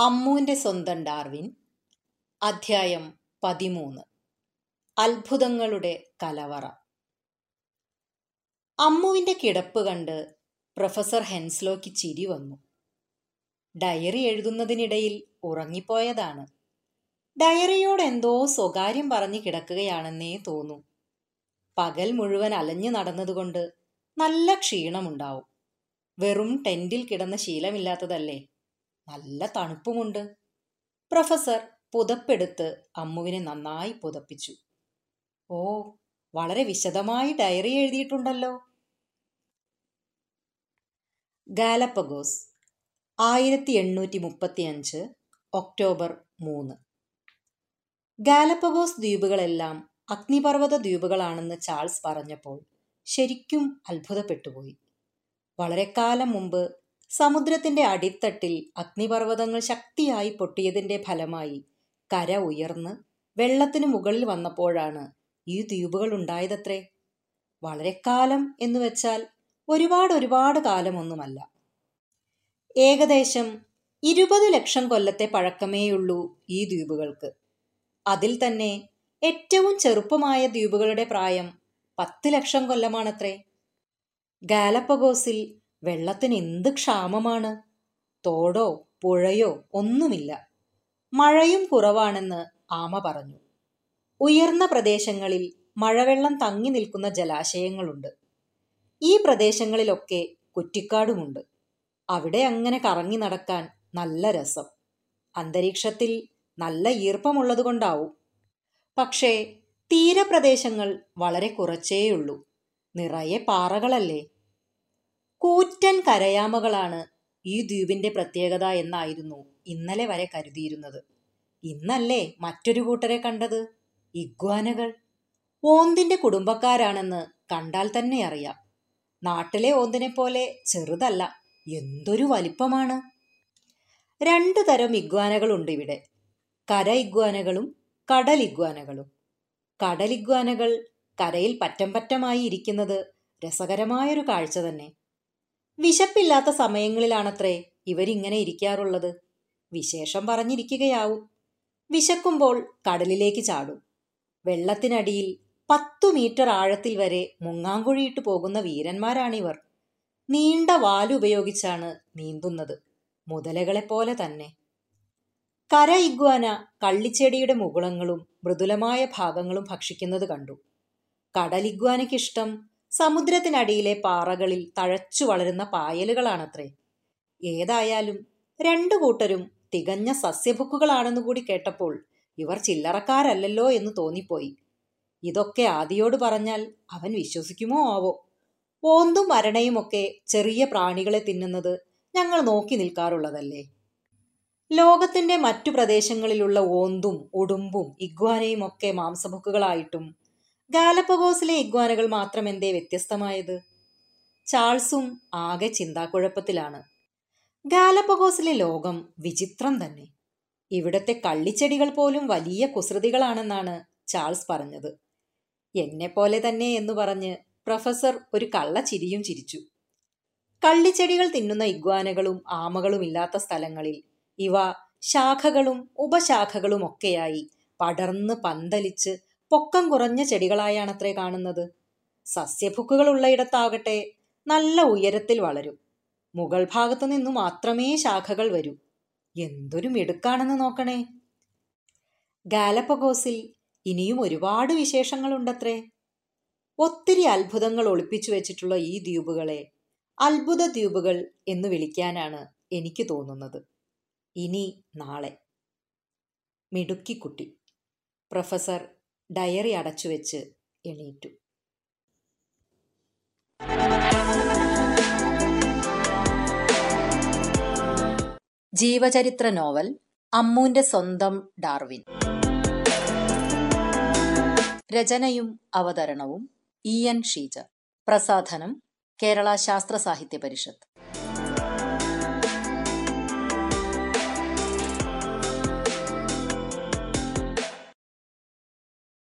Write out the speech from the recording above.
അമ്മൂന്റെ സ്വന്തം ഡാർവിൻ അധ്യായം പതിമൂന്ന്. അത്ഭുതങ്ങളുടെ കലവറ. അമ്മുവിന്റെ കിടപ്പ് കണ്ട് പ്രൊഫസർ ഹെൻസ്ലോയ്ക്ക് ചിരി വന്നു. ഡയറി എഴുതുന്നതിനിടയിൽ ഉറങ്ങിപ്പോയതാണ്. ഡയറിയോട് എന്തോ സ്വകാര്യം പറഞ്ഞു കിടക്കുകയാണെന്നേ തോന്നൂ. പകൽ മുഴുവൻ അലഞ്ഞു നടന്നതുകൊണ്ട് നല്ല ക്ഷീണമുണ്ടാവും. വെറും ടെന്റിൽ കിടന്ന ശീലമില്ലാത്തതല്ലേ? നല്ല തണുപ്പുമുണ്ട്. പ്രൊഫസർ പുതപ്പെടുത്ത് അമ്മുവിനെ നന്നായി പുതപ്പിച്ചു. ഓ വളരെ വിശദമായി ഡയറി എഴുതിയിട്ടുണ്ടല്ലോ. ഗാലപ്പഗോസ് ആയിരത്തി എണ്ണൂറ്റി മുപ്പത്തി അഞ്ച് ഒക്ടോബർ മൂന്ന്. ഗാലപ്പഗോസ് ദ്വീപുകളെല്ലാം അഗ്നിപർവത ദ്വീപുകളാണെന്ന് ചാൾസ് പറഞ്ഞപ്പോൾ ശരിക്കും അത്ഭുതപ്പെട്ടുപോയി. വളരെ കാലം മുമ്പ് സമുദ്രത്തിന്റെ അടിത്തട്ടിൽ അഗ്നിപർവതങ്ങൾ ശക്തിയായി പൊട്ടിയതിന്റെ ഫലമായി കര ഉയർന്ന് വെള്ളത്തിനു മുകളിൽ വന്നപ്പോഴാണ് ഈ ദ്വീപുകൾ ഉണ്ടായതത്രേ. വളരെ കാലം എന്ന് വെച്ചാൽ ഒരുപാട് ഒരുപാട് കാലമൊന്നുമല്ല. ഏകദേശം ഇരുപത് ലക്ഷം കൊല്ലത്തെ പഴക്കമേയുള്ളൂ ഈ ദ്വീപുകൾക്ക്. അതിൽ തന്നെ ഏറ്റവും ചെറുപ്പമായ ദ്വീപുകളുടെ പ്രായം പത്ത് ലക്ഷം കൊല്ലമാണത്രേ. ഗാലപ്പഗോസിൽ വെള്ളത്തിന് എന്ത് ക്ഷാമമാണ്? തോടോ പുഴയോ ഒന്നുമില്ല. മഴയും കുറവാണെന്ന് ആമ പറഞ്ഞു. ഉയർന്ന പ്രദേശങ്ങളിൽ മഴവെള്ളം തങ്ങി നിൽക്കുന്ന ജലാശയങ്ങളുണ്ട്. ഈ പ്രദേശങ്ങളിലൊക്കെ കുറ്റിക്കാടുമുണ്ട്. അവിടെ അങ്ങനെ കറങ്ങി നടക്കാൻ നല്ല രസം. അന്തരീക്ഷത്തിൽ നല്ല ഈർപ്പമുള്ളതുകൊണ്ടാവും. പക്ഷേ തീരപ്രദേശങ്ങൾ വളരെ കുറച്ചേയുള്ളൂ. നിറയെ പാറകളല്ലേ? കൂറ്റൻ കരയാമകളാണ് ഈ ദ്വീപിന്റെ പ്രത്യേകത എന്നായിരുന്നു ഇന്നലെ വരെ കരുതിയിരുന്നത്. ഇന്നല്ലേ മറ്റൊരു കൂട്ടരെ കണ്ടത്? ഇഗ്വാനകൾ. ഓന്തിന്റെ കുടുംബക്കാരാണെന്ന് കണ്ടാൽ തന്നെ അറിയാം. നാട്ടിലെ ഓന്തിനെ പോലെ ചെറുതല്ല എന്തൊരു വലിപ്പമാണ്. രണ്ടു തരം ഇഗ്വാനകളുണ്ട് ഇവിടെ. കര ഇഗ്വാനകളും കടൽ ഇഗ്വാനകളും. കടൽ ഇഗ്വാനകൾ കരയിൽ പറ്റം പറ്റമായി ഇരിക്കുന്നത് രസകരമായൊരു കാഴ്ച തന്നെ. വിശപ്പില്ലാത്ത സമയങ്ങളിലാണത്രേ ഇവരിങ്ങനെ ഇരിക്കാറുള്ളത്. വിശേഷം പറഞ്ഞിരിക്കുകയാവും. വിശക്കുമ്പോൾ കടലിലേക്ക് ചാടും. വെള്ളത്തിനടിയിൽ പത്തു മീറ്റർ ആഴത്തിൽ വരെ മുങ്ങാങ്കുഴിയിട്ട് പോകുന്ന വീരന്മാരാണിവർ. നീണ്ട വാലുപയോഗിച്ചാണ് നീന്തുന്നത്. മുതലകളെപ്പോലെ തന്നെ. കര ഇഗ്വാന കള്ളിച്ചെടിയുടെ മുകുളങ്ങളും മൃദുലമായ ഭാഗങ്ങളും ഭക്ഷിക്കുന്നത് കണ്ടു. കടലിഗ്വാനയ്ക്കിഷ്ടം സമുദ്രത്തിനടിയിലെ പാറകളിൽ തഴച്ചു വളരുന്ന പായലുകളാണത്രേ. ഏതായാലും രണ്ടു കൂട്ടരും തികഞ്ഞ സസ്യഭുക്കുകളാണെന്നു കൂടി കേട്ടപ്പോൾ ഇവർ ചില്ലറക്കാരല്ലല്ലോ എന്ന് തോന്നിപ്പോയി. ഇതൊക്കെ ആദിയോട് പറഞ്ഞാൽ അവൻ വിശ്വസിക്കുമോ ആവോ? ഓന്തും മരണയുമൊക്കെ ചെറിയ പ്രാണികളെ തിന്നുന്നത് ഞങ്ങൾ നോക്കി നിൽക്കാറുള്ളതല്ലേ? ലോകത്തിന്റെ മറ്റു പ്രദേശങ്ങളിലുള്ള ഓന്തും ഉടുമ്പും ഇഗ്വാനയും ഒക്കെ മാംസഭുക്കുകളായിട്ടും ഗാലപ്പഗോസിലെ ഇഗ്വാനകൾ മാത്രം എന്തേ വ്യത്യസ്തമായത്? ചാൾസും ആകെ ചിന്താക്കുഴപ്പത്തിലാണ്. ഗാലപ്പഗോസിലെ ലോകം വിചിത്രം തന്നെ. ഇവിടത്തെ കള്ളിച്ചെടികൾ പോലും വലിയ കുസൃതികളാണെന്നാണ് ചാൾസ് പറഞ്ഞത്. എന്നെപ്പോലെ തന്നെ എന്ന് പറഞ്ഞ് പ്രൊഫസർ ഒരു കള്ളച്ചിരിയും ചിരിച്ചു. കള്ളിച്ചെടികൾ തിന്നുന്ന ഇഗ്വാനകളും ആമകളും ഇല്ലാത്ത സ്ഥലങ്ങളിൽ ഇവ ശാഖകളും ഉപശാഖകളും ഒക്കെയായി പടർന്ന് പന്തലിച്ച് പൊക്കം കുറഞ്ഞ ചെടികളായാണത്രേ കാണുന്നത്. സസ്യഭുക്കുകൾ സസ്യഭുക്കുകളുള്ളയിടത്താകട്ടെ നല്ല ഉയരത്തിൽ വളരും. മുകൾ ഭാഗത്തു നിന്നു മാത്രമേ ശാഖകൾ വരൂ. എന്തൊരു മിടുക്കാണെന്ന് നോക്കണേ. ഗാലപ്പഗോസിൽ ഇനിയും ഒരുപാട് വിശേഷങ്ങളുണ്ടത്രേ. ഒത്തിരി അത്ഭുതങ്ങൾ ഒളിപ്പിച്ചു വെച്ചിട്ടുള്ള ഈ ദ്വീപുകളെ അത്ഭുത ദ്വീപുകൾ എന്ന് വിളിക്കാനാണ് എനിക്ക് തോന്നുന്നത്. ഇനി നാളെ. മിടുക്കിക്കുട്ടി പ്രൊഫസർ ഡയറി അടച്ചു വെച്ച് എണീറ്റു. ജീവചരിത്ര നോവൽ അമ്മൂന്റെ സ്വന്തം ഡാർവിൻ. രചനയും അവതരണവും ഇ എൻ ഷീജ. പ്രസാധനം കേരള ശാസ്ത്ര സാഹിത്യ പരിഷത്ത്.